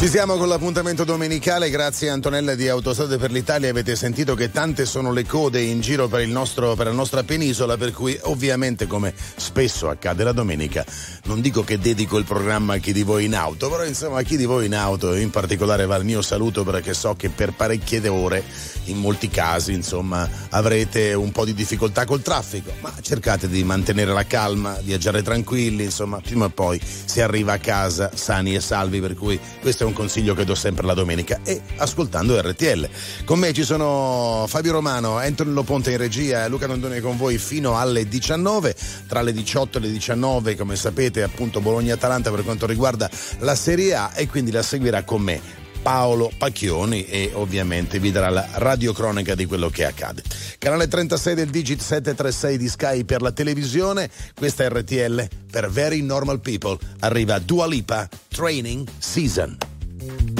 Ci siamo con l'appuntamento domenicale, grazie Antonella di Autostrade per l'Italia. Avete sentito che tante sono le code in giro per, nostro, per la nostra penisola, per cui ovviamente, come spesso accade la domenica, non dico che dedico il programma a chi di voi in auto, però insomma a chi di voi in auto, in particolare va il mio saluto perché so che per parecchie ore, in molti casi, insomma, avrete un po' di difficoltà col traffico, ma cercate di mantenere la calma, viaggiare tranquilli, insomma, prima o poi si arriva a casa sani e salvi, per cui questo è un un consiglio che do sempre la domenica e ascoltando RTL. Con me ci sono Fabio Romano, Antonio Ponte in regia Luca Dondone con voi fino alle 19, tra le 18 e le 19 come sapete appunto Bologna-Atalanta per quanto riguarda la Serie A e quindi la seguirà con me Paolo Pacchioni e ovviamente vi darà la radiocronica di quello che accade. Canale 36 del Digit 736 di Sky per la televisione, questa RTL per Very Normal People. Arriva Dua Lipa Training Season. RTL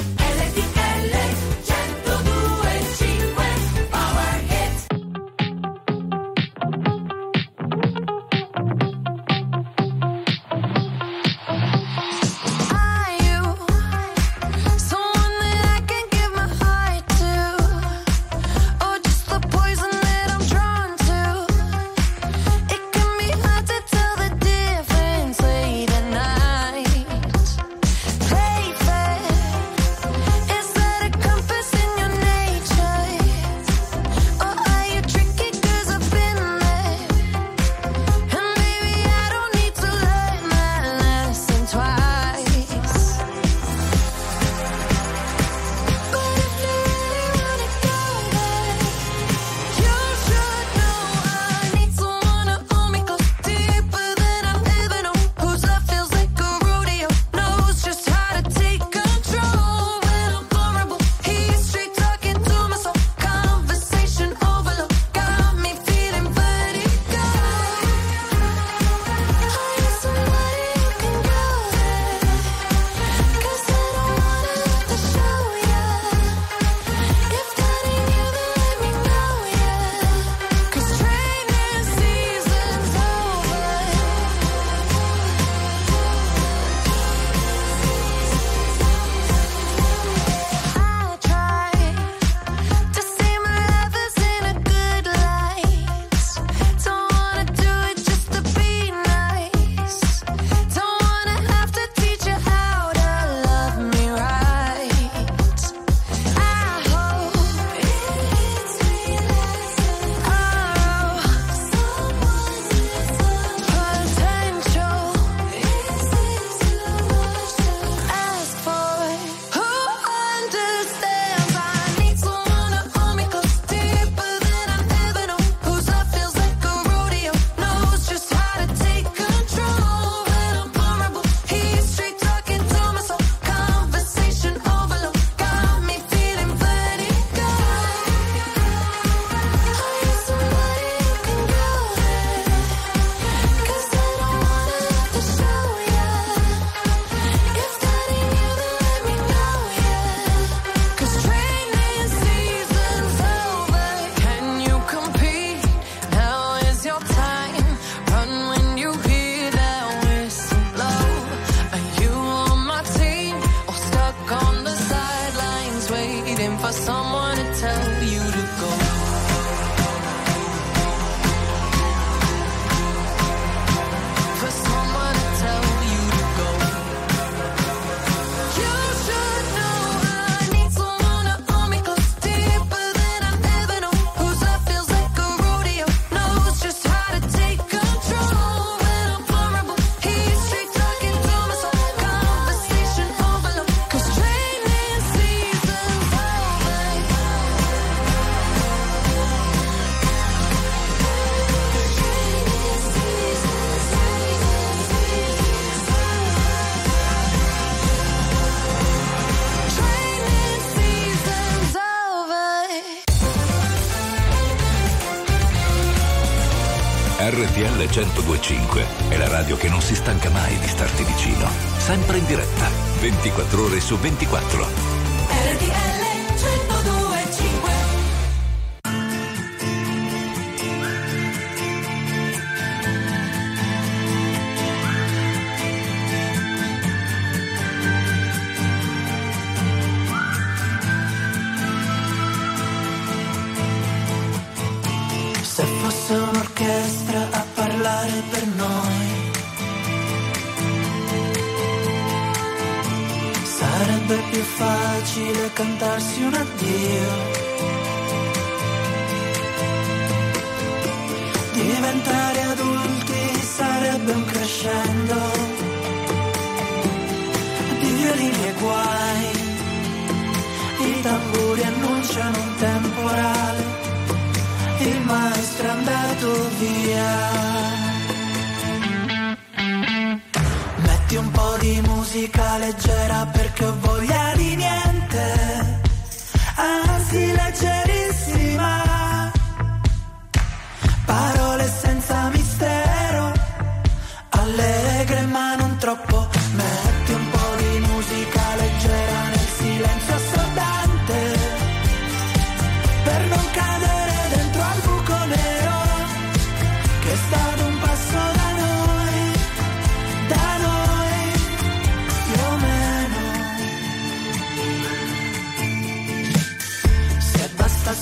su 24.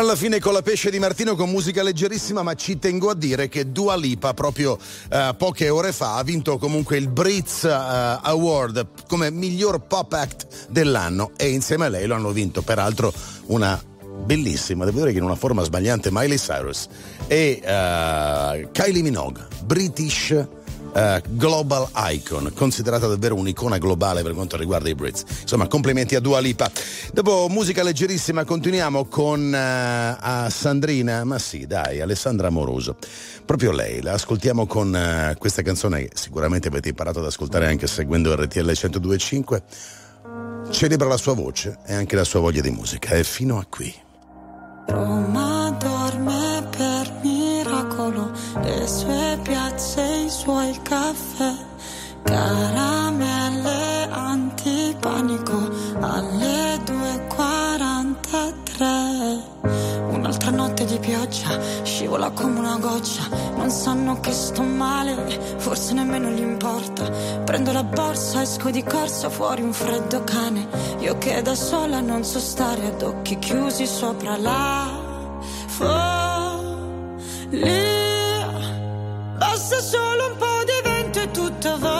Alla fine con la pesce di Martino con musica leggerissima, ma ci tengo a dire che Dua Lipa proprio eh, poche ore fa ha vinto comunque il Brits eh, Award come miglior pop act dell'anno e insieme a lei lo hanno vinto peraltro una bellissima, devo dire che in una forma sbagliante Miley Cyrus e eh, Kylie Minogue, British eh, Global Icon, considerata davvero un'icona globale per quanto riguarda i Brits. Insomma, complimenti a Dua Lipa. Dopo musica leggerissima continuiamo con a Sandrina, ma sì, dai, Alessandra Amoroso. Proprio lei, la ascoltiamo con eh, questa canzone che sicuramente avete imparato ad ascoltare anche seguendo RTL 1025. Celebra la sua voce e anche la sua voglia di musica. È fino a qui. Roma dorme per miracolo, le sue piazze, i suoi caffè, caramelle antipanico alle 2.43. Un'altra notte di pioggia, scivola come una goccia, non sanno che sto male, forse nemmeno gli importa. Prendo la borsa, esco di corsa, fuori un freddo cane, io che da sola non so stare ad occhi chiusi sopra la follia. Basta solo un po' di vento e tutto vola.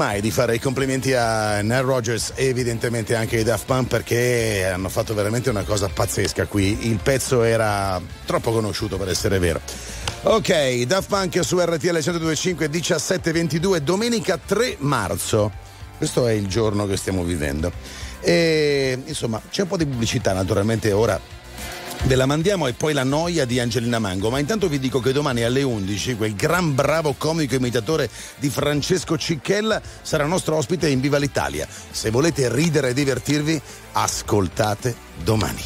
mai di fare i complimenti a Nile Rogers e evidentemente anche ai Daft Punk perché hanno fatto veramente una cosa pazzesca qui. Il pezzo era troppo conosciuto per essere vero. Ok, Daft Punk su RTL 1025 1722, domenica 3 marzo. Questo è il giorno che stiamo vivendo. E insomma, c'è un po' di pubblicità naturalmente ora Ve la mandiamo e poi la noia di Angelina Mango, ma intanto vi dico che domani alle 11 quel gran bravo comico imitatore di Francesco Cicchella sarà nostro ospite in Viva l'Italia. Se volete ridere e divertirvi, ascoltate domani.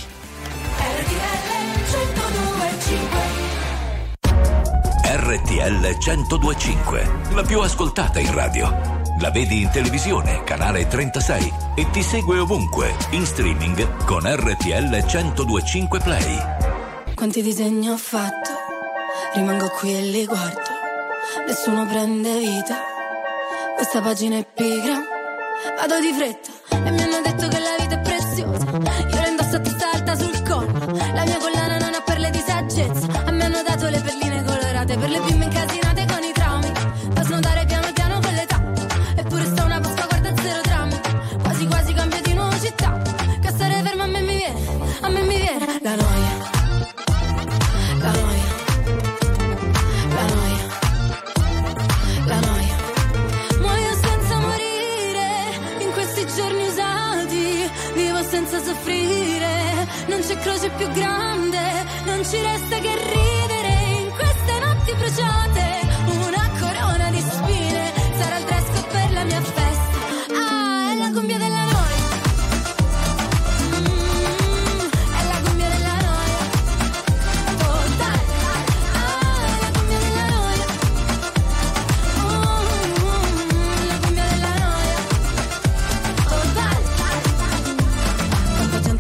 RTL 1025, la più ascoltata in radio. La vedi in televisione, canale 36 e ti segue ovunque, in streaming con RTL 1025 Play. Quanti disegni ho fatto, rimango qui e li guardo, nessuno prende vita, questa pagina è pigra, vado di fretta e mi hanno detto che c'è croce più grande, non ci resta che ridere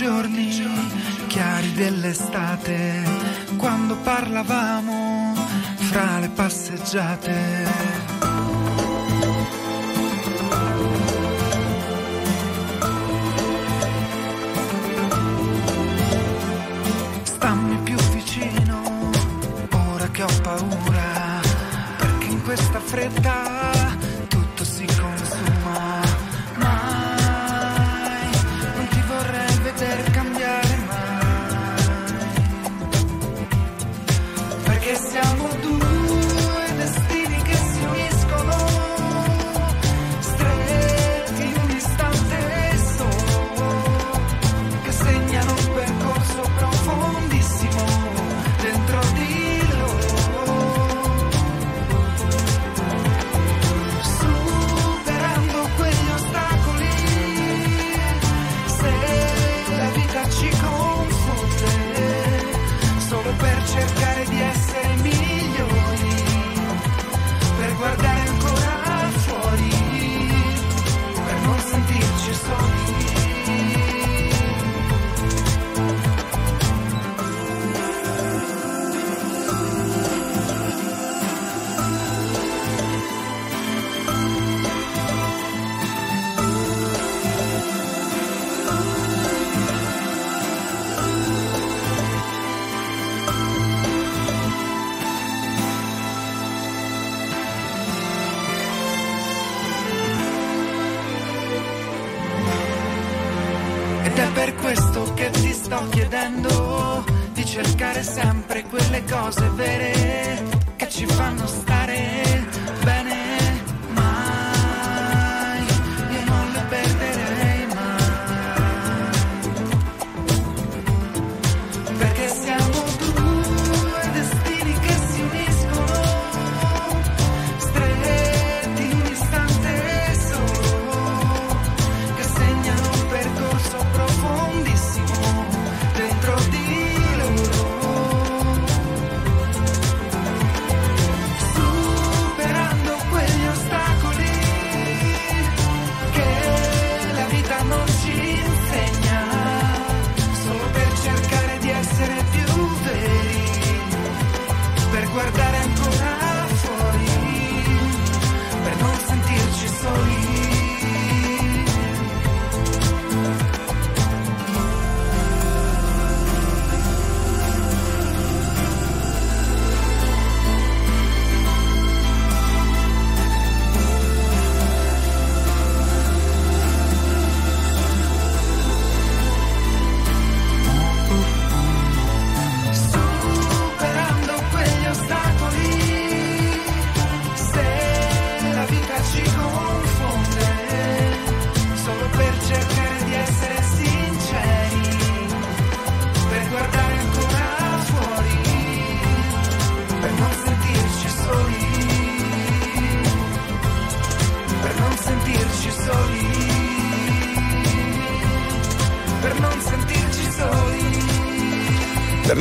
giorni chiari dell'estate, quando parlavamo fra le passeggiate. stammi più vicino ora che ho paura per questa fretta volveré.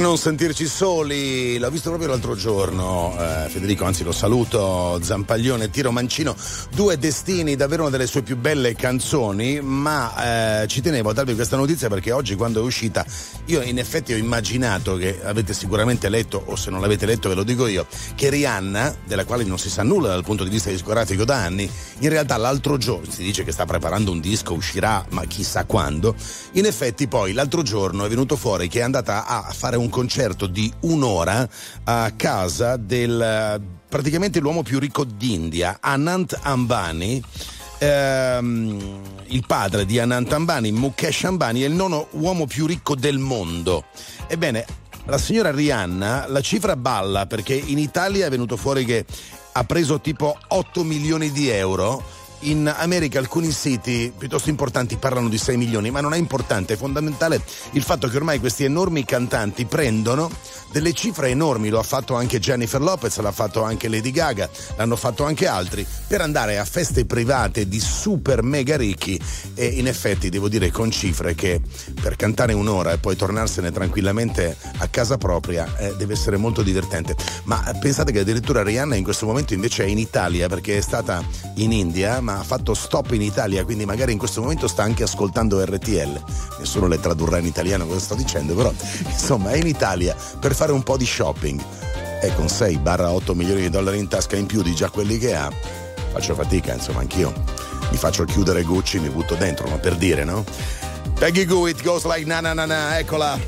Non sentirci soli, l'ho visto proprio l'altro giorno, eh, Federico, anzi lo saluto, Zampaglione Tiro Mancino, due destini, davvero una delle sue più belle canzoni, ma eh, ci tenevo a darvi questa notizia perché oggi quando è uscita io in effetti ho immaginato che avete sicuramente letto, o se non l'avete letto ve lo dico io, che Rihanna, della quale non si sa nulla dal punto di vista discografico da anni, in realtà l'altro giorno, si dice che sta preparando un disco, uscirà ma chissà quando, in effetti poi l'altro giorno è venuto fuori che è andata a fare un concerto di un'ora a casa del praticamente l'uomo più ricco d'India, Anant Ambani. Ehm, il padre di Anant Ambani, Mukesh Ambani, è il nono uomo più ricco del mondo. Ebbene, la signora Rihanna, la cifra balla perché in Italia è venuto fuori che ha preso tipo 8 milioni di euro. In America alcuni siti piuttosto importanti parlano di 6 milioni, ma non è importante, è fondamentale il fatto che ormai questi enormi cantanti prendono delle cifre enormi, lo ha fatto anche Jennifer Lopez, l'ha fatto anche Lady Gaga, l'hanno fatto anche altri, per andare a feste private di super mega ricchi e in effetti devo dire con cifre che per cantare un'ora e poi tornarsene tranquillamente a casa propria eh, deve essere molto divertente. Ma pensate che addirittura Rihanna in questo momento invece è in Italia perché è stata in India ma ha fatto stop in Italia, quindi magari in questo momento sta anche ascoltando RTL. Nessuno le tradurrà in italiano cosa sto dicendo, però insomma è in Italia per fare un po' di shopping. E con 6-8 milioni di dollari in tasca in più di già quelli che ha, faccio fatica, insomma, anch'io mi faccio chiudere Gucci, mi butto dentro, ma per dire, no? Peggy Goo, it goes like na na na na, eccola.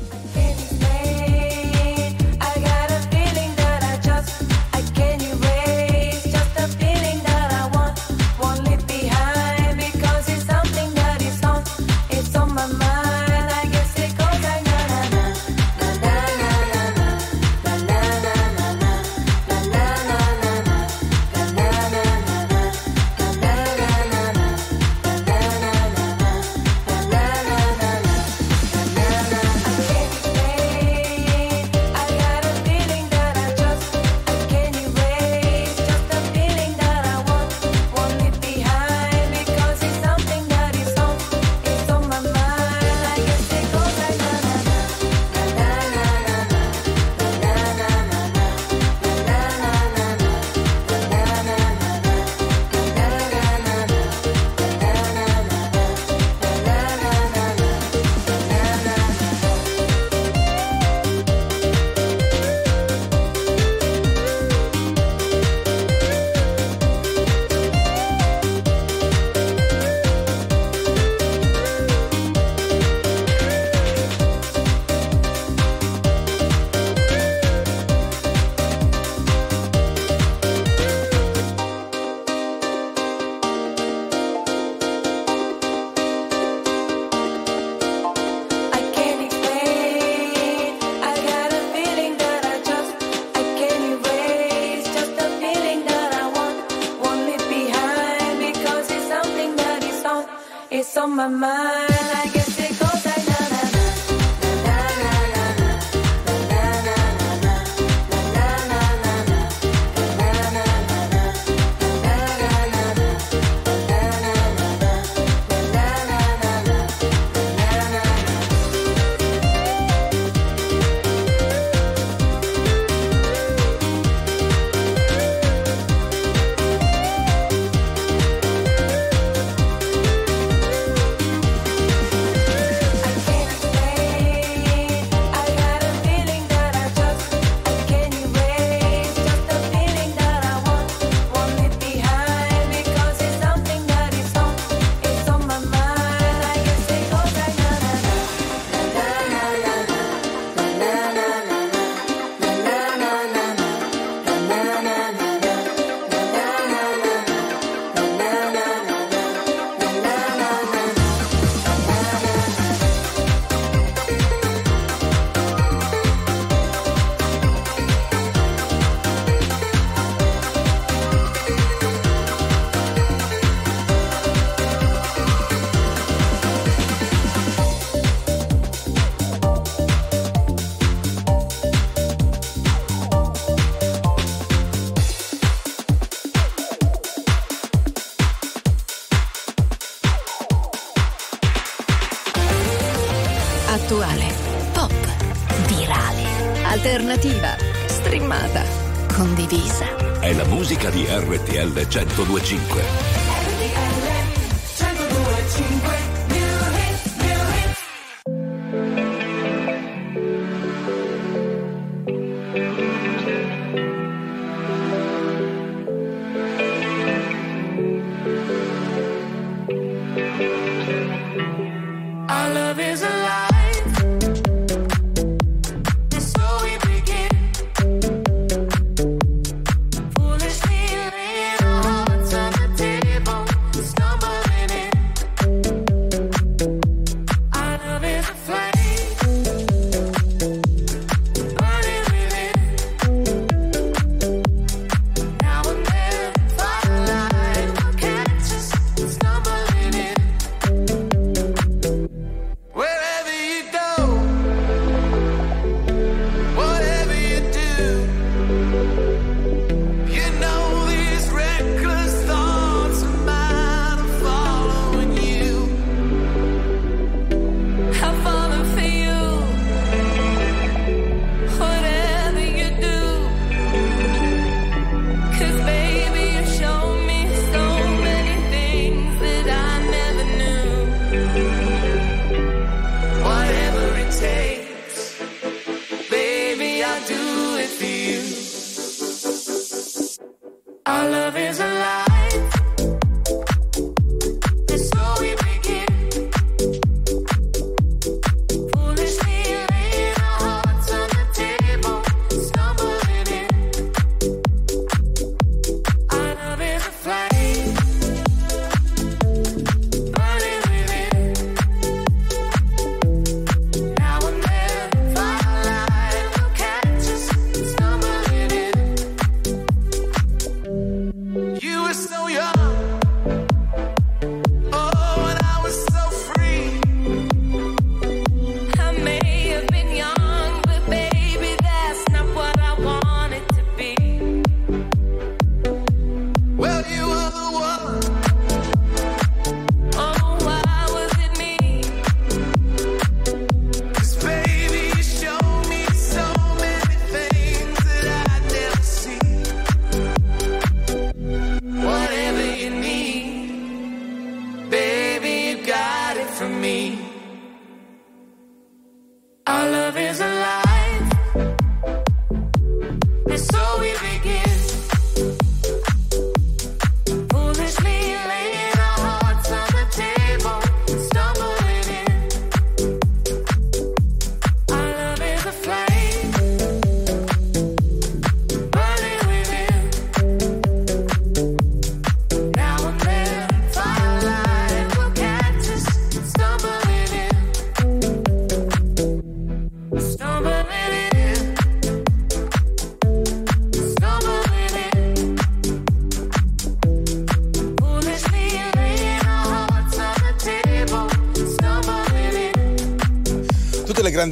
RTL 1025.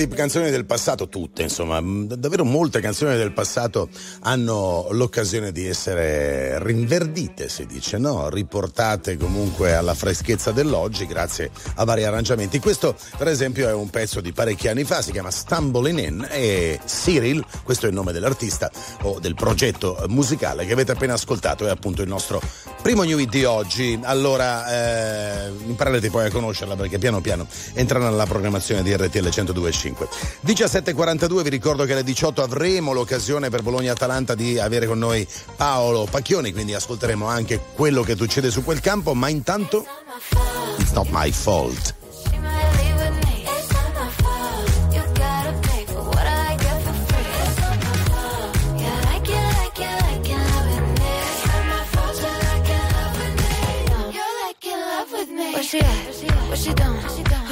Grandi canzoni del passato, tutte insomma, davvero molte canzoni del passato hanno l'occasione di essere rinverdite, si dice, no? Riportate comunque alla freschezza dell'oggi grazie a vari arrangiamenti. Questo per esempio è un pezzo di parecchi anni fa, si chiama Stumbling In e Cyril, questo è il nome dell'artista o del progetto musicale che avete appena ascoltato, è appunto il nostro primo new hit di oggi. Allora eh, imparerete poi a conoscerla perché piano piano entra nella programmazione di RTL 1025. 17.42 vi ricordo che alle 18 avremo l'occasione per Bologna-Atalanta di avere con noi Paolo Pacchioni, quindi ascolteremo anche quello che succede su quel campo, ma intanto It's not my fault. She at? What she doing?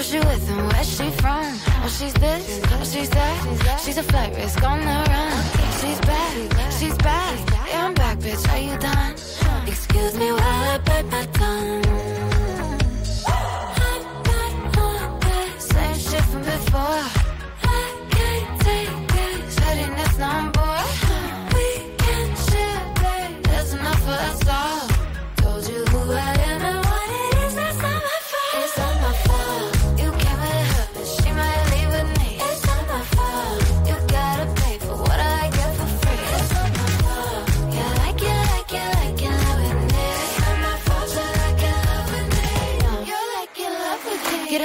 She with and where she from? Oh, she's this, oh, she's that. She's a flight risk on the run. She's back, she's back. Yeah, I'm back, bitch. Are you done? Excuse me while I bite my tongue. Same shit from before. I can't take it. Setting this number. We can share, babe. There's enough for us all. Told you who I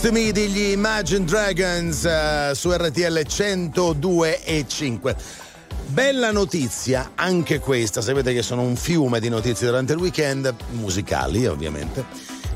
Next to Me degli Imagine Dragons eh, su RTL 102 e 5. Bella notizia, anche questa, sapete che sono un fiume di notizie durante il weekend, musicali ovviamente,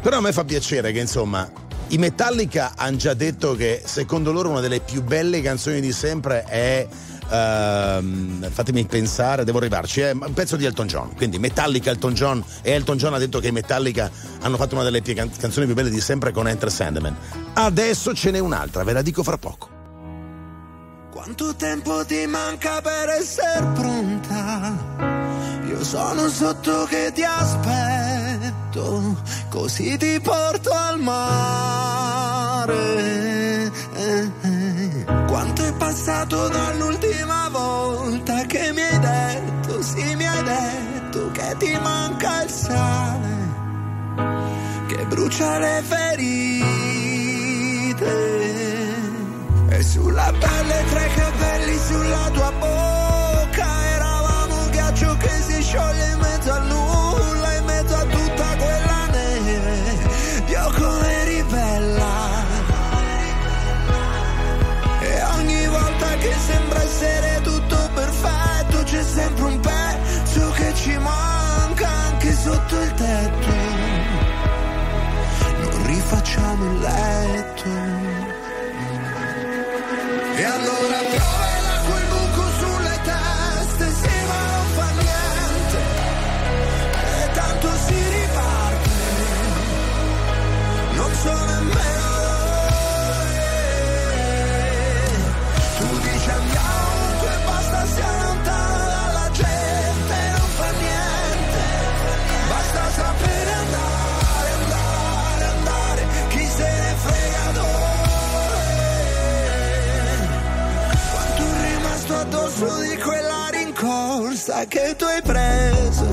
però a me fa piacere che insomma i Metallica hanno già detto che secondo loro una delle più belle canzoni di sempre è... ehm, fatemi pensare, devo arrivarci. È un pezzo di Elton John. Quindi Metallica, Elton John. E Elton John ha detto che i Metallica hanno fatto una delle can- canzoni più belle di sempre con Enter Sandman. Adesso ce n'è un'altra, ve la dico fra poco. Quanto tempo ti manca per essere pronta? Io sono sotto che ti aspetto, così ti porto al mare. Passato dall'ultima volta che mi hai detto, sì mi hai detto che ti manca il sale, che brucia le ferite. E sulla pelle tra i capelli, sulla tua bocca addosso di quella rincorsa che tu hai preso,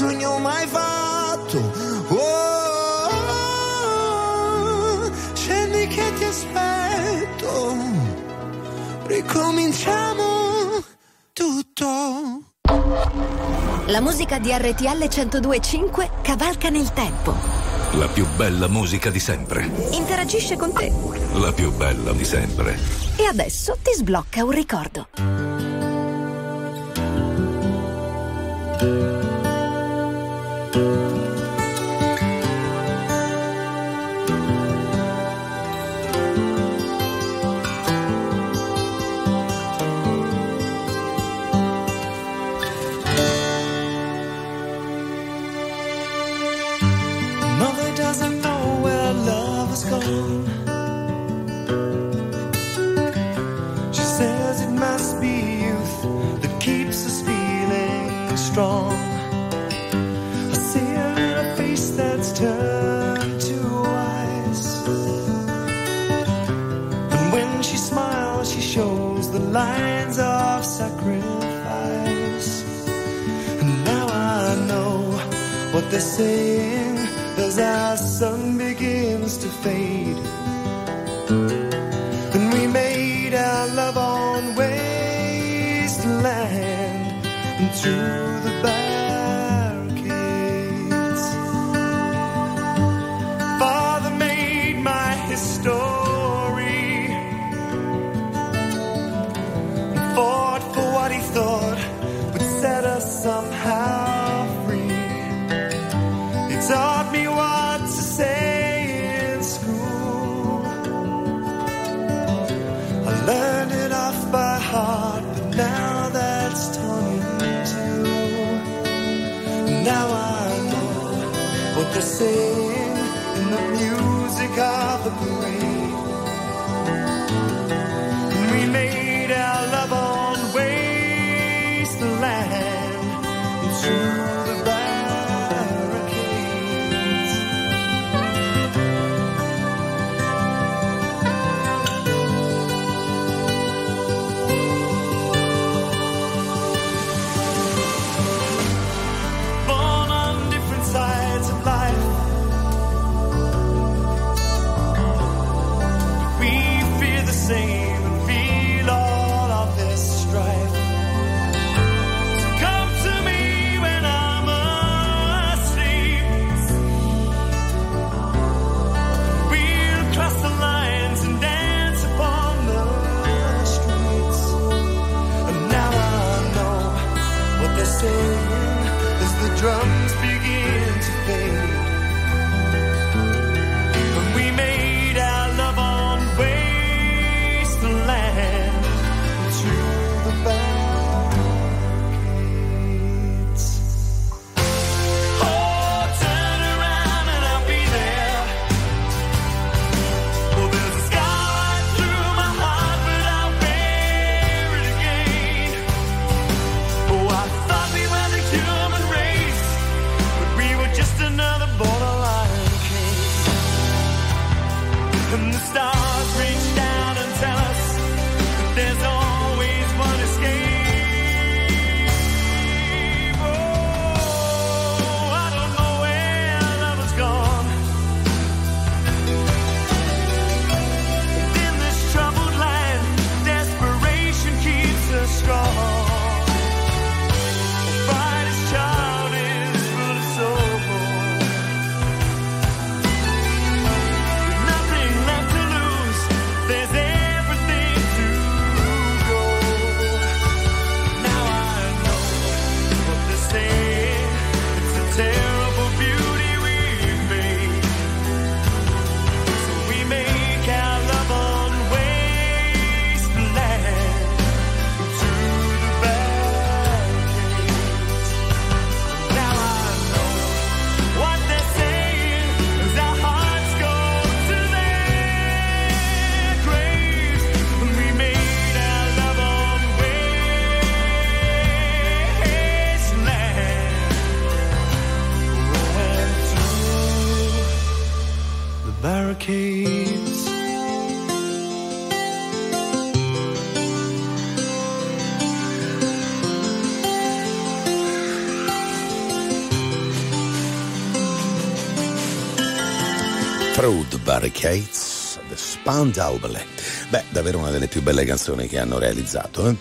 sogno mai fatto. Oh, scendi che ti aspetto, ricominciamo tutto. La musica di RTL 1025 cavalca nel tempo. La più bella musica di sempre. Interagisce con te. La più bella di sempre. E adesso ti sblocca un ricordo. The drums begin to fade. The Barricades, The Spandau Ballet. Beh, davvero una delle più belle canzoni che hanno realizzato. eh.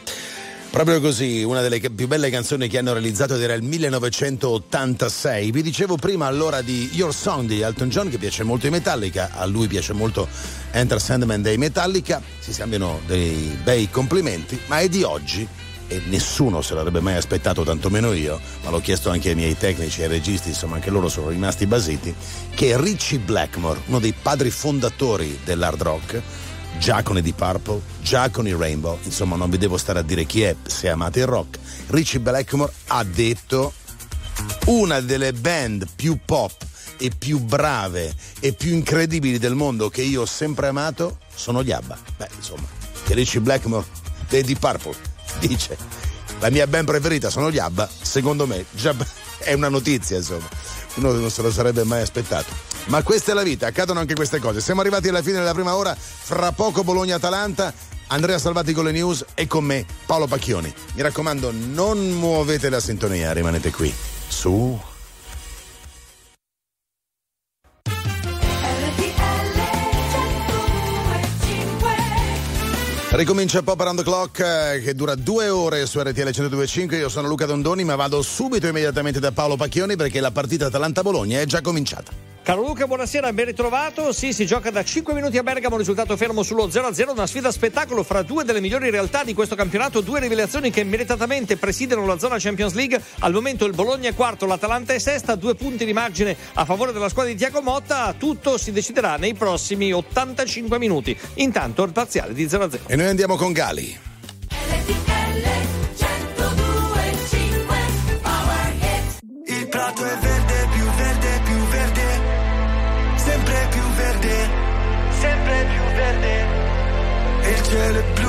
Proprio così, una delle più belle canzoni che hanno realizzato ed era il 1986. Vi dicevo prima allora di Your Song di Elton John che piace molto ai Metallica, a lui piace molto Enter Sandman dei Metallica, si scambiano dei bei complimenti, ma è di oggi e nessuno se l'avrebbe mai aspettato, tantomeno io, ma l'ho chiesto anche ai miei tecnici e ai registi, insomma anche loro sono rimasti basiti, che Richie Blackmore, uno dei padri fondatori dell'hard rock, già con i Deep Purple, già con i Rainbow, insomma non vi devo stare a dire chi è se amate il rock, Richie Blackmore ha detto una delle band più pop e più brave e più incredibili del mondo che io ho sempre amato sono gli ABBA. Beh, insomma, che Richie Blackmore dei Deep Purple dice la mia band preferita sono gli ABBA, secondo me già è una notizia, insomma. Uno non se lo sarebbe mai aspettato. Ma questa è la vita, accadono anche queste cose. Siamo arrivati alla fine della prima ora, fra poco Bologna-Atalanta Andrea Salvati con le news e con me Paolo Pacchioni. Mi raccomando, non muovete la sintonia, rimanete qui. Su Ricomincia Pop Around the Clock eh, che dura due ore su RTL 102.5. Io sono Luca Dondoni, ma vado subito immediatamente da Paolo Pacchioni perché la partita Atalanta-Bologna è già cominciata. Caro Luca, buonasera, ben ritrovato. Sì, si gioca da 5 minuti a Bergamo, risultato fermo sullo 0-0, una sfida spettacolo fra due delle migliori realtà di questo campionato, due rivelazioni che meritatamente presidiano la zona Champions League. Al momento il Bologna è quarto, l'Atalanta è sesta, due punti di margine a favore della squadra di Tiago Motta. Tutto si deciderà nei prossimi 85 minuti. Intanto il parziale di 0-0. E noi andiamo con Gali. Il E il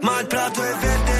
Ma il prato è verde,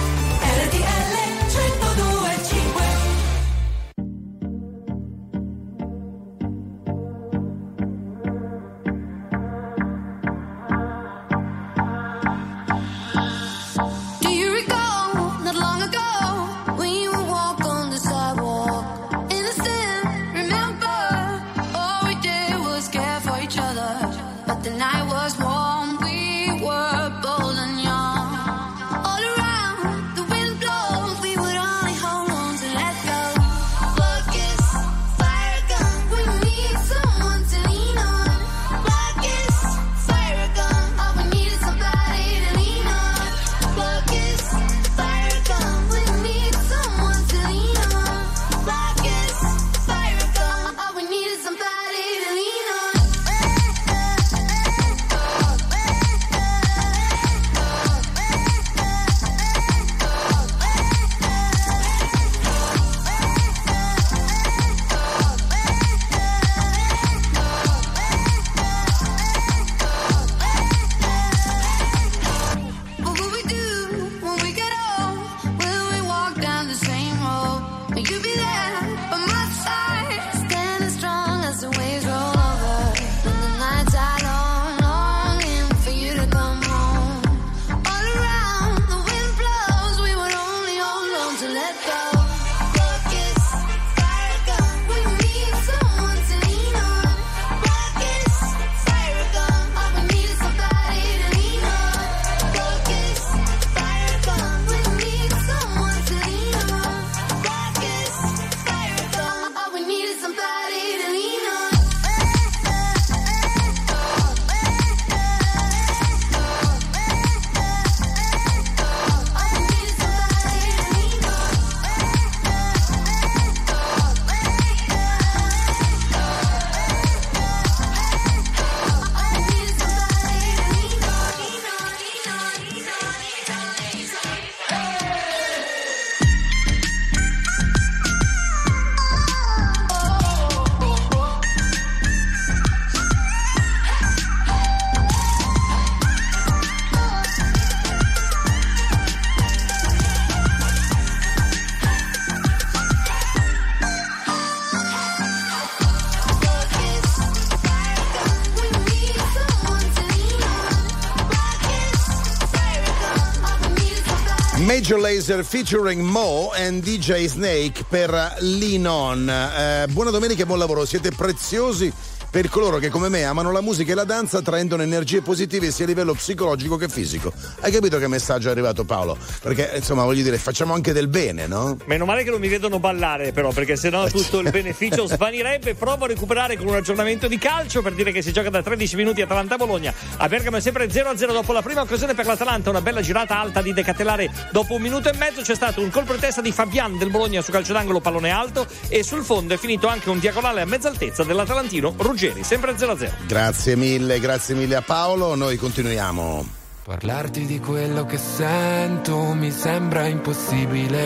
Laser featuring Mo and DJ Snake per Linon. Eh, buona domenica e buon lavoro, siete preziosi per coloro che come me amano la musica e la danza traendono energie positive sia a livello psicologico che fisico. Hai capito che messaggio è arrivato Paolo? Perché insomma voglio dire facciamo anche del bene, no? Meno male che non mi vedono ballare, però, perché sennò tutto il beneficio svanirebbe. Provo a recuperare con un aggiornamento di calcio per dire che si gioca da 13 minuti Atalanta-Bologna. A Bergamo è sempre 0-0 dopo la prima occasione per l'Atalanta. Una bella girata alta di Decatelare. Dopo un minuto e mezzo c'è stato un colpo di testa di Fabian del Bologna su calcio d'angolo, pallone alto. E sul fondo è finito anche un diagonale a mezza altezza dell'Atalantino Ruggeri. Sempre 0-0. Grazie mille, grazie mille a Paolo. Noi continuiamo. Parlarti di quello che sento mi sembra impossibile,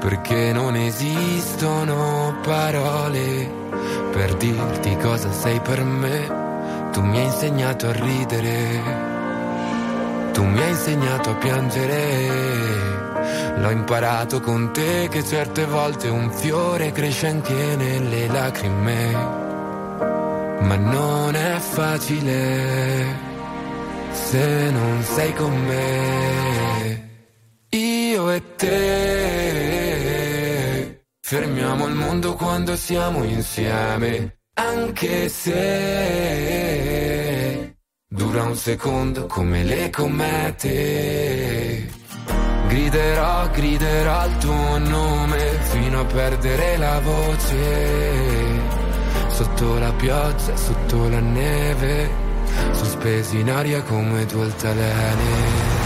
perché non esistono parole per dirti cosa sei per me. Tu mi hai insegnato a ridere, tu mi hai insegnato a piangere. L'ho imparato con te che certe volte un fiore cresce anche nelle lacrime. Ma non è facile se non sei con me. Io e te fermiamo il mondo quando siamo insieme, anche se dura un secondo come le comete. Griderò, griderò il tuo nome fino a perdere la voce. Sotto la pioggia, sotto la neve, sospesi in aria come due altalene.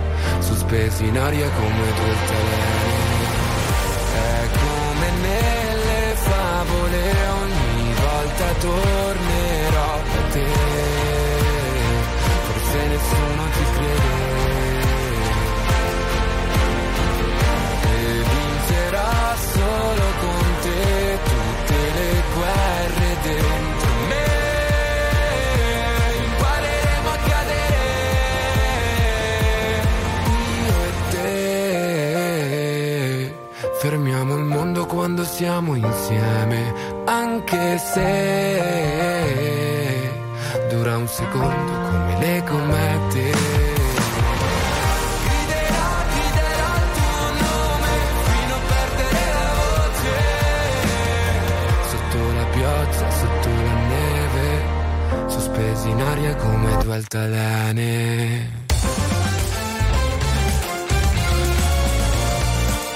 sospesi in aria come due altalene. È come nelle favole, ogni volta tornerò da te. Forse nessuno ci crede. Fermiamo il mondo quando siamo insieme, anche se dura un secondo come le comete. Griderò, griderò il tuo nome fino a perdere la voce. Sotto la pioggia, sotto la neve, sospesi in aria come due altalene.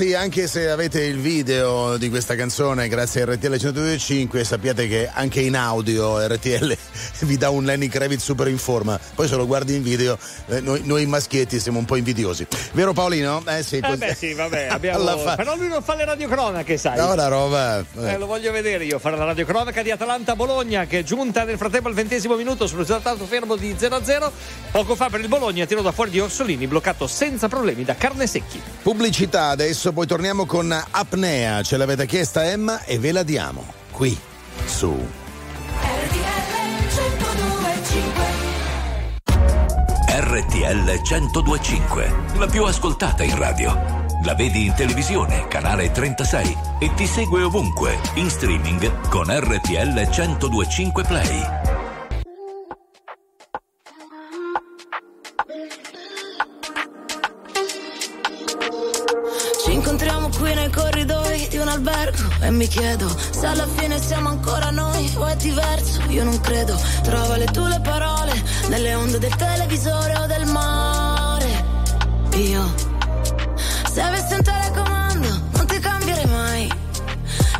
Sì, anche se avete il video di questa canzone grazie a RTL 125 sappiate che anche in audio RTL vi dà un Lenny Kravitz super in forma. Poi se lo guardi in video eh, noi, noi maschietti siamo un po' invidiosi. Vero Paolino? Eh sì, Eh così. beh sì, vabbè, abbiamo... Fa- però lui non fa le radiocronache, sai. No, la roba. Eh, lo voglio vedere io fare la radiocronaca di Atalanta-Bologna che è giunta nel frattempo al ventesimo minuto sul risultato fermo di 0-0. Poco fa per il Bologna tiro da fuori di Orsolini bloccato senza problemi da Carne Secchi. Pubblicità, adesso poi torniamo con Apnea. Ce l'avete chiesta Emma e ve la diamo qui su RTL 1025, la più ascoltata in radio. La vedi in televisione, canale 36 e ti segue ovunque, in streaming con RTL 1025 Play. Ci incontriamo qui nei corridoi di un albergo e mi chiedo se alla fine siamo ancora noi o è diverso. Io non credo. Trova le tue le parole nelle onde del televisore o del mare. Io, se avessi un telecomando, non ti cambierei mai.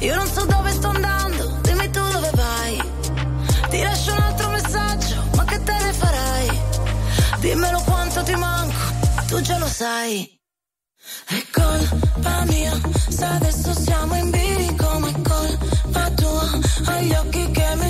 Io non so dove sto andando, dimmi tu dove vai. Ti lascio un altro messaggio, ma che te ne farai? Dimmelo quanto ti manco, tu già lo sai. È colpa mia, se adesso siamo in bilico, ma è colpa tua. Hai gli occhi che mi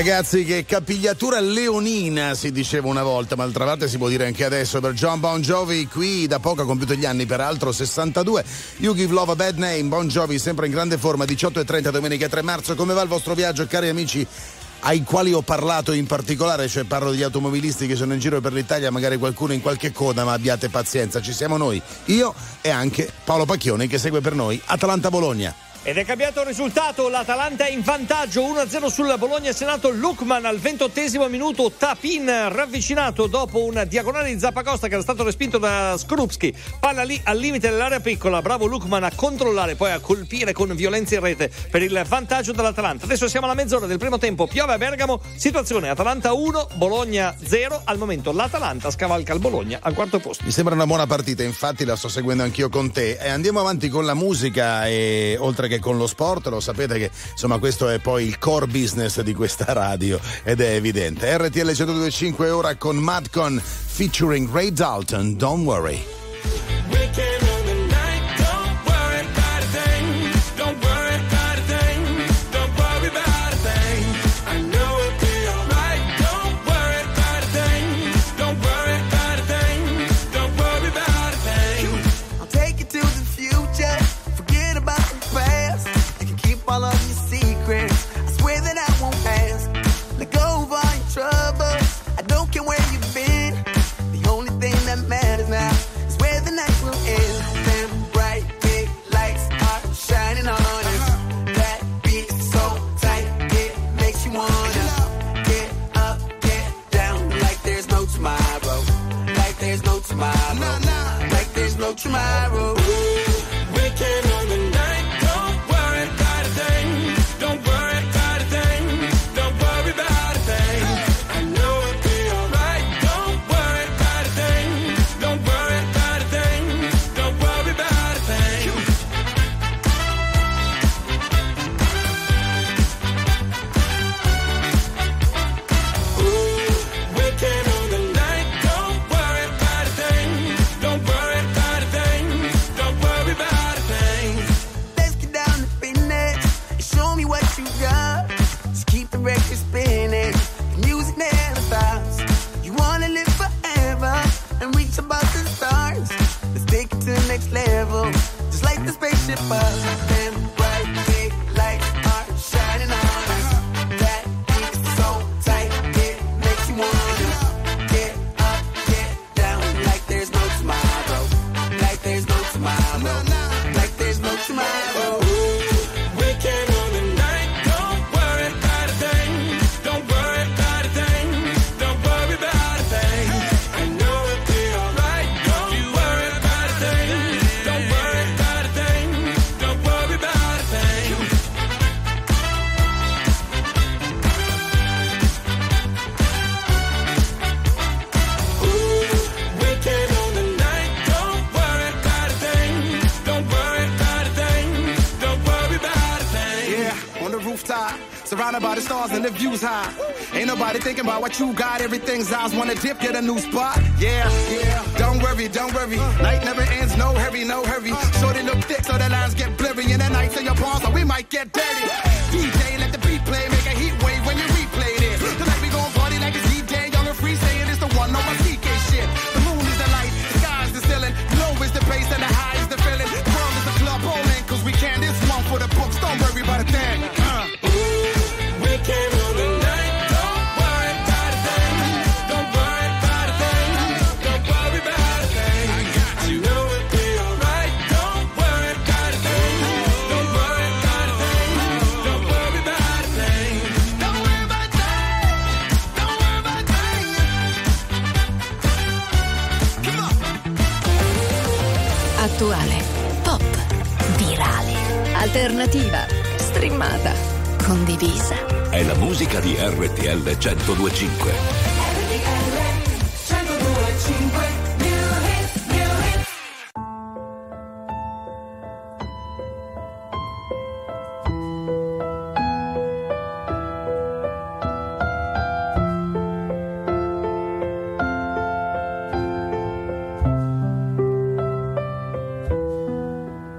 Ragazzi, che capigliatura leonina si diceva una volta, ma d'altra parte si può dire anche adesso per John Bon Jovi, qui da poco ha compiuto gli anni, peraltro 62. You give love a bad name, Bon Jovi sempre in grande forma, 18 e 30 domenica 3 marzo. Come va il vostro viaggio, cari amici? ai quali ho parlato in particolare, cioè parlo degli automobilisti che sono in giro per l'Italia, magari qualcuno in qualche coda, ma abbiate pazienza, ci siamo noi, io e anche Paolo Pacchioni che segue per noi Atalanta-Bologna. Ed è cambiato il risultato, l'Atalanta è in vantaggio. 1-0 sul Bologna. Senato Lukman al 28 minuto, Tapin ravvicinato dopo un diagonale di Zappacosta che era stato respinto da Skrupski, palla lì al limite dell'area piccola, bravo Lukman a controllare, poi a colpire con violenza in rete per il vantaggio dell'Atalanta. Adesso siamo alla mezz'ora del primo tempo, piove a Bergamo, situazione Atalanta 1, Bologna 0, al momento l'Atalanta scavalca il Bologna al quarto posto. Mi sembra una buona partita, infatti la sto seguendo anch'io con te. E andiamo avanti con la musica e oltre che con lo sport, lo sapete che insomma questo è poi il core business di questa radio ed è evidente. RTL 1025 ora con Madcon featuring Ray Dalton, Don't Worry. The views high. Ain't nobody thinking about what you got. Everything's eyes wanna dip, get a new spot. Yeah, yeah. Don't worry, don't worry. Night never ends, no hurry, no hurry. Shorty look thick, so the lines get blurry. And the nights in your palms, so we might get dirty. DJ, let the beat play, musica di RTL 1025.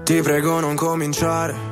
Ti prego non cominciare,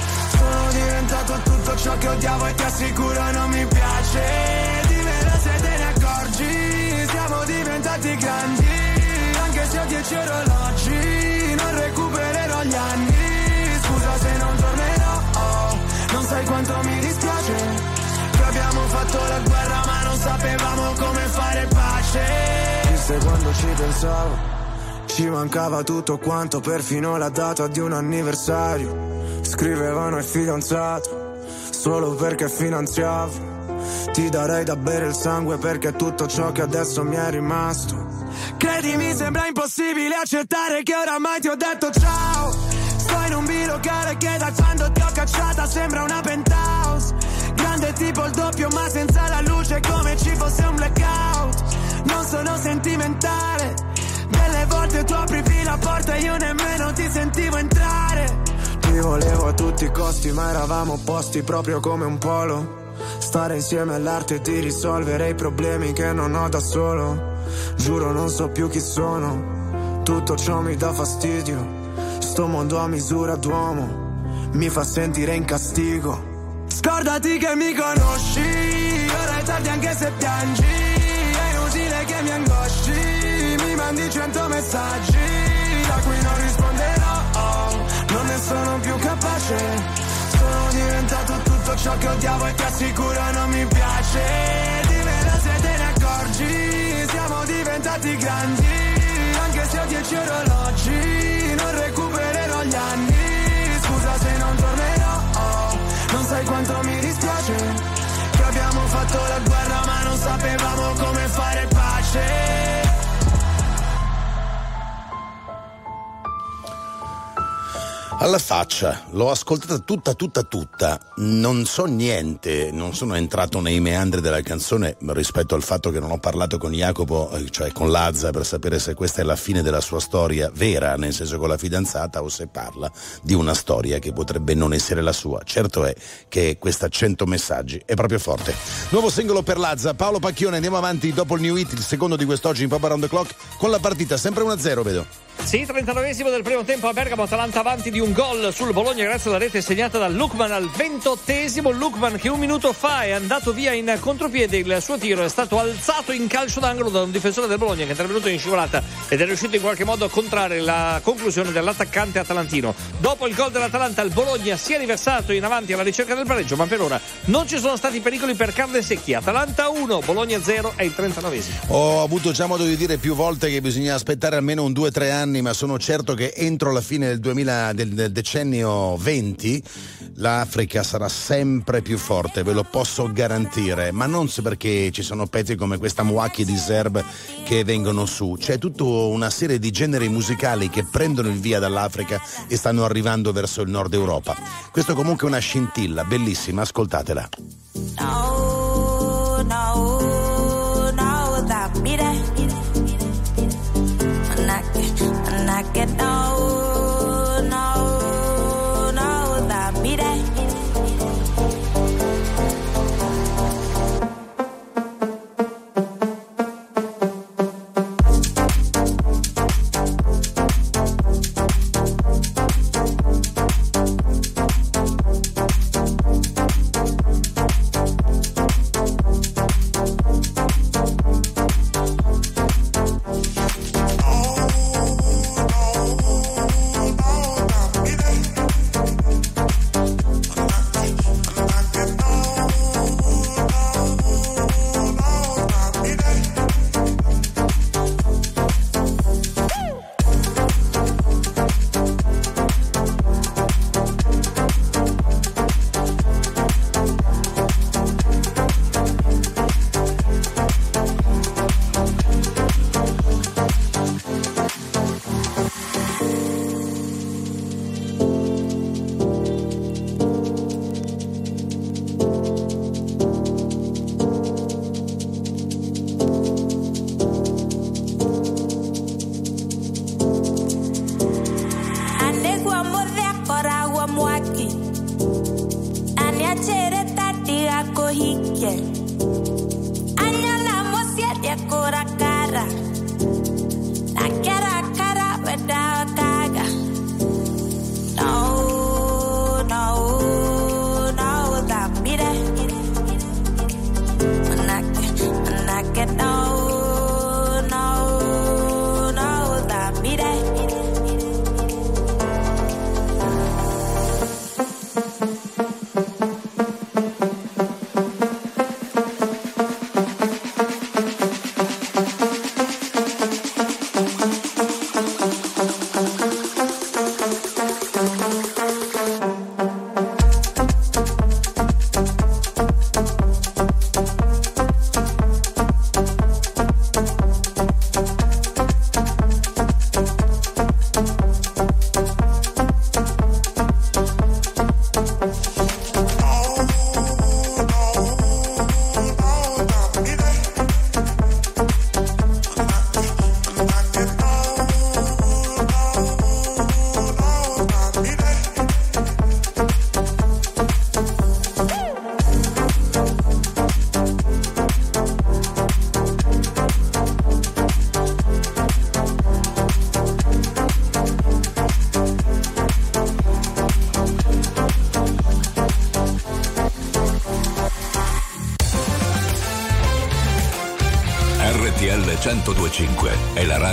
Sono diventato tutto ciò che odiavo e ti assicuro non mi piace. Dimmelo se te ne accorgi Siamo diventati grandi. Anche se ho dieci orologi Non recupererò gli anni. Scusa se non tornerò Non sai quanto mi dispiace. Che abbiamo fatto la guerra ma non sapevamo come fare pace. Chissà quando ci pensavo Ci mancava tutto quanto Perfino la data di un anniversario Scrivevano il fidanzato solo perché finanziavo. Ti darei da bere il sangue perché tutto ciò che adesso mi è rimasto. Credimi, sembra impossibile accettare che oramai ti ho detto ciao. Sto in un bilocale che da quando ti ho cacciata sembra una penthouse. Grande tipo il doppio ma senza la luce come ci fosse un blackout. Non sono sentimentale. Delle volte tu aprivi la porta e io nemmeno ti sentivo entrare. Ti volevo a tutti i costi ma eravamo opposti proprio come un polo. Stare insieme all'arte di risolvere i problemi che non ho da solo. Giuro non so più chi sono. Tutto ciò mi dà fastidio. Sto mondo a misura d'uomo mi fa sentire in castigo. Scordati che mi conosci, ora è tardi anche se piangi. È inutile che mi angosci, mandi cento messaggi da cui non risponderò. Non ne sono più capace, sono diventato tutto ciò che odiavo e ti assicuro non mi piace. Dimmelo se te ne accorgi, siamo diventati grandi, anche se ho dieci orologi, non recupererò gli anni. Alla faccia, l'ho ascoltata tutta, tutta, tutta. Non so niente, non sono entrato nei meandri della canzone rispetto al fatto che non ho parlato con Jacopo, eh, cioè con Lazza, per sapere se questa è la fine della sua storia vera, nel senso con la fidanzata, o se parla di una storia che potrebbe non essere la sua. Certo è che questa 100 messaggi è proprio forte. Nuovo singolo per Lazza, Paolo Pacchione, andiamo avanti dopo il New Hit, il secondo di quest'oggi in Pop Around the Clock, con la partita sempre 1-0, vedo. Sì, 39esimo del primo tempo a Bergamo, Atalanta avanti di un gol sul Bologna grazie alla rete segnata da Lukman al 28esimo. Lukman che un minuto fa è andato via in contropiede, il suo tiro è stato alzato in calcio d'angolo da un difensore del Bologna che è intervenuto in scivolata ed è riuscito in qualche modo a contrarre la conclusione dell'attaccante atalantino. Dopo il gol dell'Atalanta il Bologna si è riversato in avanti alla ricerca del pareggio, ma per ora non ci sono stati pericoli per Carne Secchi. Atalanta 1, Bologna 0 è il 39esimo. Ho avuto già modo di dire più volte che bisogna aspettare almeno un 2-3 anni, ma sono certo che entro la fine del, 2000, del, del decennio 20 l'Africa sarà sempre più forte, ve lo posso garantire, ma non perché ci sono pezzi come questa Mwaki di Zerb che vengono su, c'è tutta una serie di generi musicali che prendono il via dall'Africa e stanno arrivando verso il nord Europa. Questo comunque è una scintilla, bellissima, ascoltatela. No, no,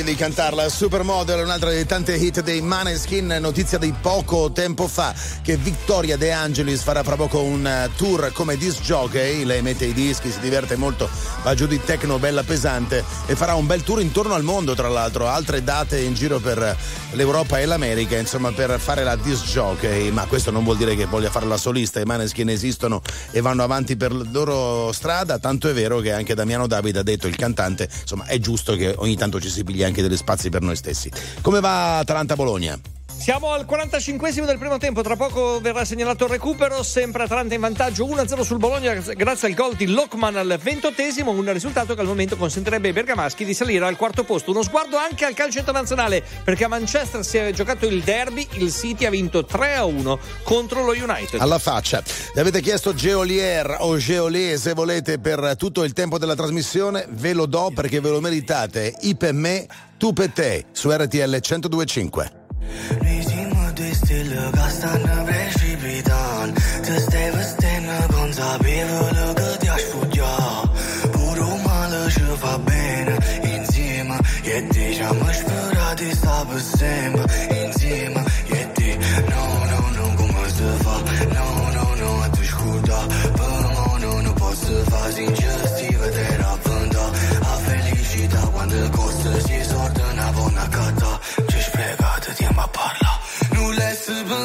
voglia di cantarla. Supermodel, un'altra delle tante hit dei Maneskin. Notizia di poco tempo fa che Victoria De Angelis farà fra poco un eh, tour come disc jockey. Lei mette i dischi, si diverte molto, va giù di techno bella pesante e farà un bel tour intorno al mondo, tra l'altro. Altre date in giro per l'Europa e l'America, insomma, per fare la disc jockey. Ma questo non vuol dire che voglia fare la solista. I Maneskin esistono e vanno avanti per la loro strada. Tanto è vero che anche Damiano Davide ha detto, il cantante, insomma, è giusto che ogni tanto ci si pigli anche degli spazi per noi stessi. Come va Atalanta-Bologna? Siamo al 45 del primo tempo, tra poco verrà segnalato il recupero, sempre Atalanta in vantaggio 1-0 sul Bologna grazie al gol di Lokman al ventottesimo, un risultato che al momento consentirebbe ai bergamaschi di salire al quarto posto. Uno sguardo anche al calcio internazionale, perché a Manchester si è giocato il derby, il City ha vinto 3-1 contro lo United. Alla faccia. Vi avete chiesto Geolier o Geolier se volete per tutto il tempo della trasmissione, ve lo do perché ve lo meritate. I per me, tu per te, su RTL 1025. We for twisted look, I stand up and she be. To stay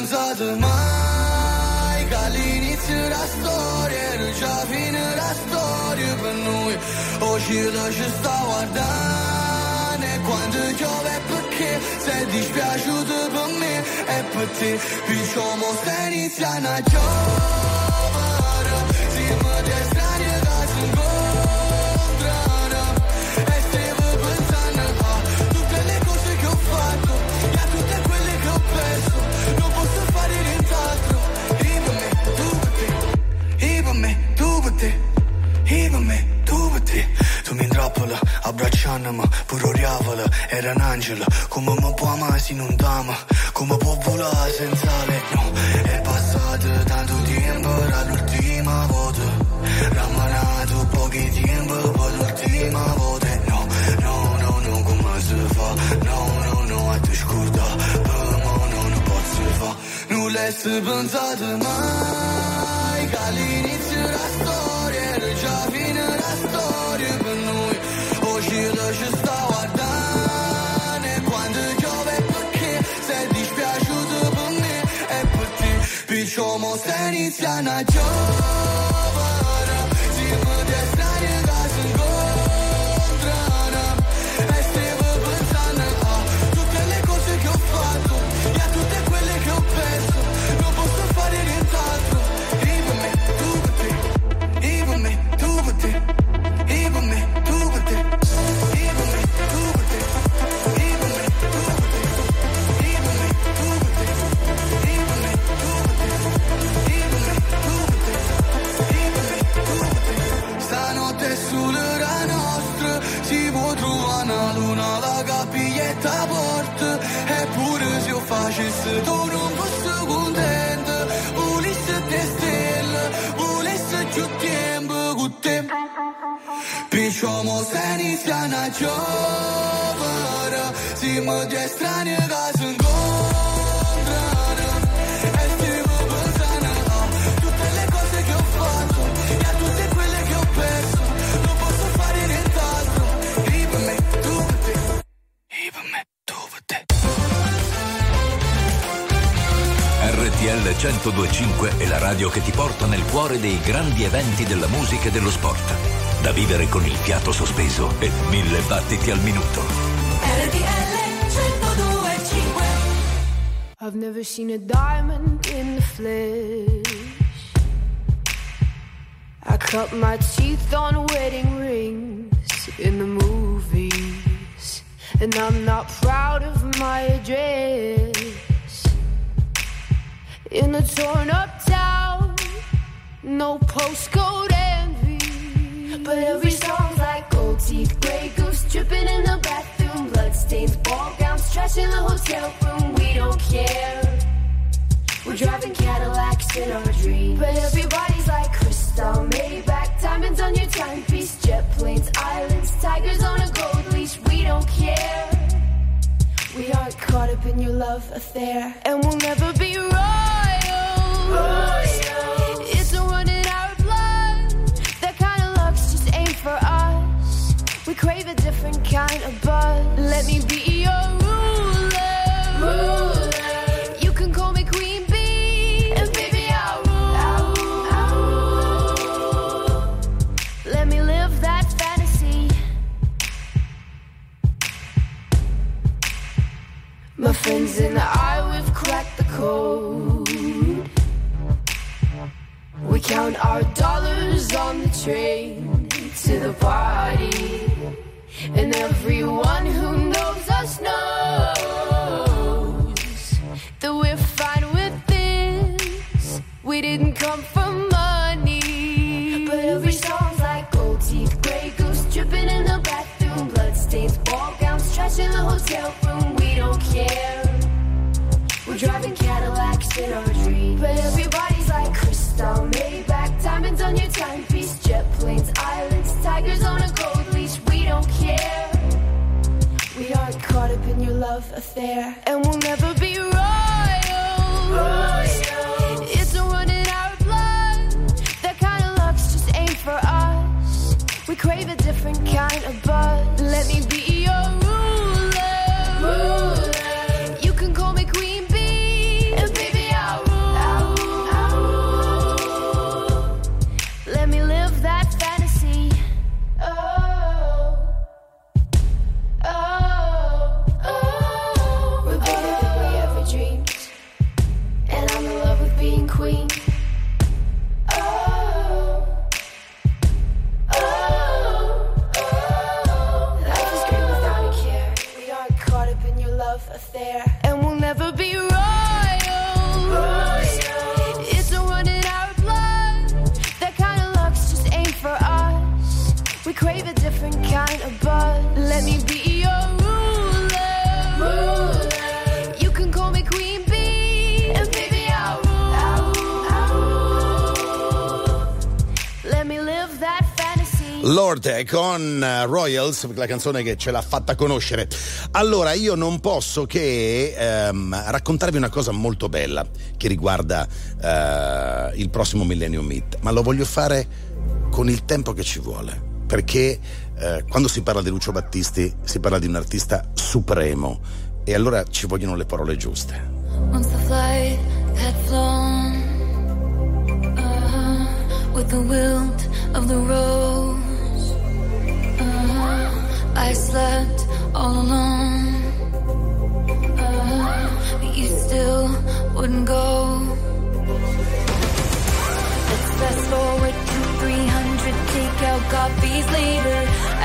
pensato mai Che all'inizio della storia era già fine la storia per noi Oggi la ci sta guardando E quando piove perché sei dispiaciuto per me E per te. Diciamo stai iniziando a giovere abbracciandomi Pure oriavola, era un angelo. Come mi può amare se non t'ama? Come può volare senza lei No, è passato tanto tempo Era l'ultima volta. Rammanato pochi tempo Poi l'ultima volta. No, no, no, no, come si fa? No, no, no, a te scorda. Per mo no, non posso fa Non l'hai pensato mai Che como ceniza nacho. somos tenis la na chovara Si më gjes trani nga zëngora RTL 1025 è la radio che ti porta nel cuore dei grandi eventi della musica e dello sport. Da vivere con il fiato sospeso e mille battiti al minuto. RTL 1025 I've never seen a diamond in the flesh. I cut my teeth on wedding rings in the movies. And I'm not proud of my address. In a torn up town, no postcode envy. But every song's like gold teeth, gray goose dripping in the bathroom, bloodstains, ball gowns, trash in the hotel room. We don't care. We're driving Cadillacs in our dreams. But everybody's like crystal, Maybach, diamonds on your timepiece, jet planes, islands, tigers on a gold leash. We don't care. We aren't caught up in your love affair, and we'll never be royals. It's a run in our blood. That kind of luck's just ain't for us. We crave a different kind of buzz. Let me be John Royals, la canzone che ce l'ha fatta conoscere. Allora, io non posso che ehm, raccontarvi una cosa molto bella che riguarda eh, il prossimo Millennium Meet, ma lo voglio fare con il tempo che ci vuole. Perché eh, quando si parla di Lucio Battisti si parla di un artista supremo e allora ci vogliono le parole giuste. Once the flight had flown uh, with the wilt of the road. I slept all alone. But you still wouldn't go. Let's fast forward to 300 takeout copies later.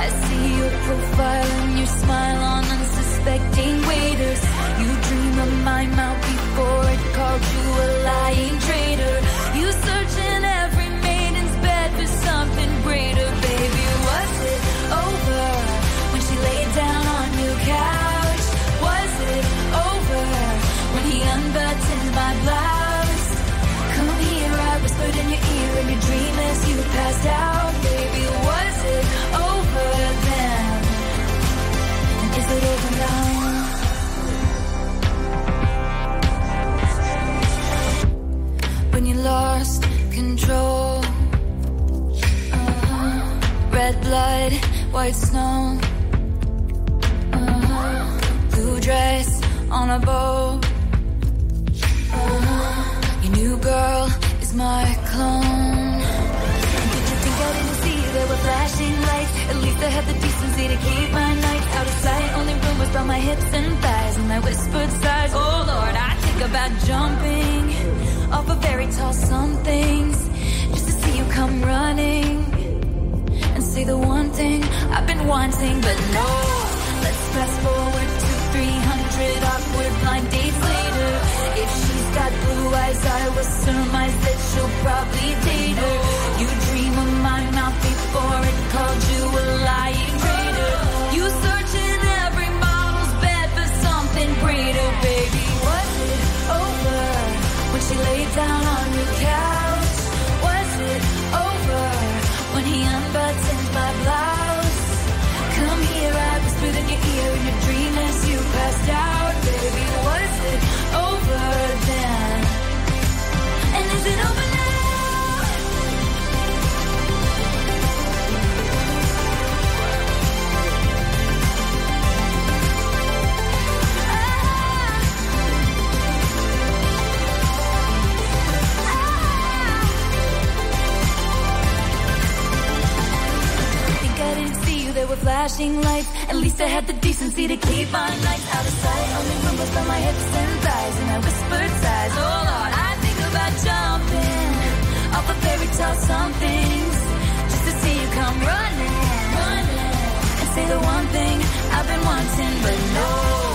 I see your profile and your smile on unsuspecting waiters. You dream of my mouth before it called you a lying traitor. Down on your couch? Was it over when he unbuttoned my blouse? Come here, I whispered in your ear in your dream as you passed out, baby. Was it over then? And is it over now? When you lost control, uh-huh. red blood, white snow. Dress on a boat. Uh-huh. Your new girl is my clone. Did you think I didn't see there were flashing lights? At least I had the decency to keep my nights out of sight. Only rumors about my hips and thighs and my whispered sighs. Oh Lord, I think about jumping off a very tall somethings just to see you come running and say the one thing I've been wanting, but no. Let's fast forward 300 awkward blind dates later. If she's got blue eyes, I will surmise that she'll probably date her. You dream of my mouth before it called you a lying traitor. You search in every model's bed for something greater, baby. Was it over when she laid down on your couch? Flashing lights. At least I had the decency to keep my nights out of sight. Only rumbles on my hips and thighs, and I whispered sighs. Oh Lord, I think about jumping off a fairy tale somethings just to see you come running, running, and say the one thing I've been wanting, but no.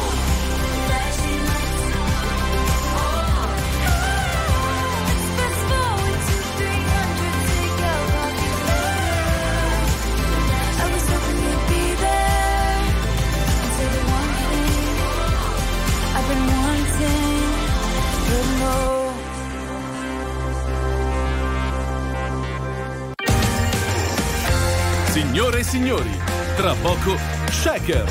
Signore e signori, tra poco Shaker.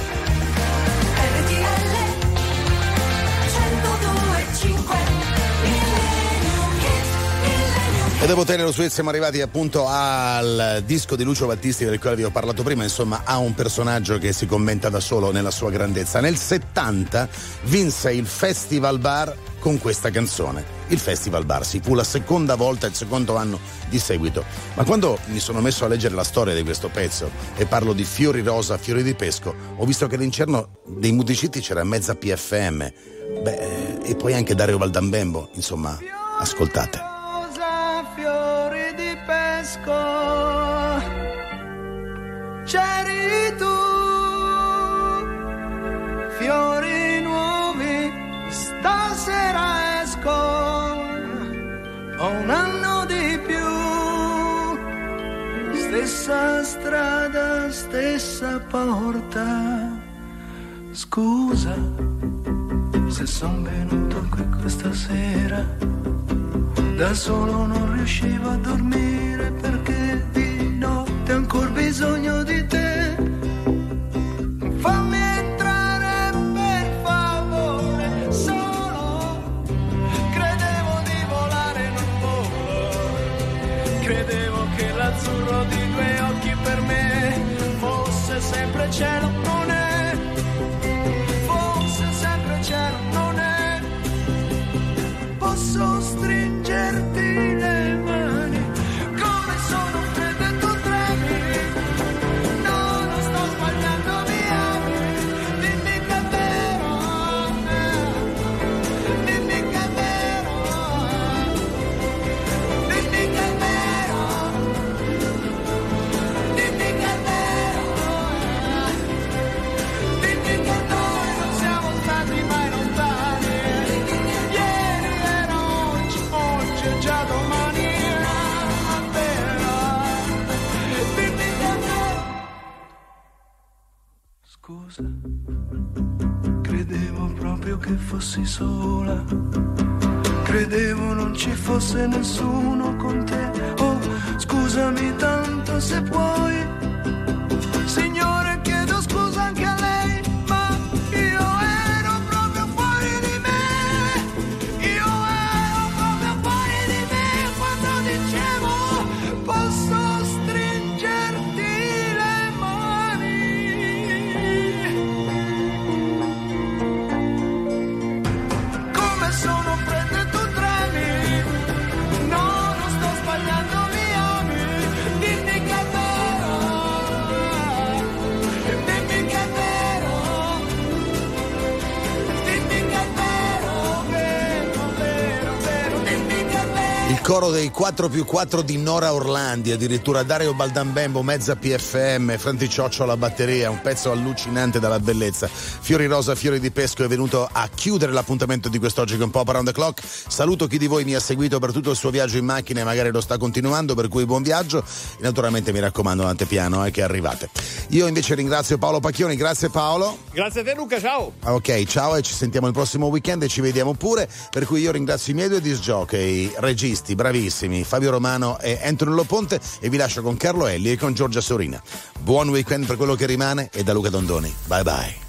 E dopo Tenero Sweet siamo arrivati appunto al disco di Lucio Battisti del quale vi ho parlato prima, insomma ha un personaggio che si commenta da solo nella sua grandezza. Nel 70 vinse il Festival Bar con questa canzone. Il Festival Bar si fu la seconda volta, il secondo anno di seguito. Ma quando mi sono messo a leggere la storia di questo pezzo e parlo di fiori rosa, fiori di pesco, ho visto che all'interno dei musicisti c'era mezza PFM. Beh, e poi anche Dario Valdambembo, insomma, ascoltate. rosa, fiori di pesco. C'eri stessa porta. Scusa se son venuto qui questa sera. Da solo non riuscivo a dormire perché sempre proprio che fossi sola. Credevo non ci fosse nessuno con te. Oh, scusami tanto se puoi. Coro dei 4 più 4 di Nora Orlandi, addirittura Dario Baldambembo, mezza PFM, Franti Cioccio alla batteria, un pezzo allucinante dalla bellezza. Fiori Rosa, Fiori di Pesco è venuto a chiudere l'appuntamento di quest'oggi con Pop Around the Clock. Saluto chi di voi mi ha seguito per tutto il suo viaggio in macchina e magari lo sta continuando, per cui buon viaggio. E naturalmente mi raccomando l'antepiano eh, che arrivate. Io invece ringrazio Paolo Pacchioni, grazie Paolo. Grazie a te Luca, ciao. Ok, ciao e ci sentiamo il prossimo weekend e ci vediamo pure. Per cui io ringrazio i miei due disc jockey, registi bravissimi, Fabio Romano e Antonello Ponte e vi lascio con Carlo Elli e con Giorgia Sorina. Buon weekend per quello che rimane e da Luca Dondoni. Bye bye.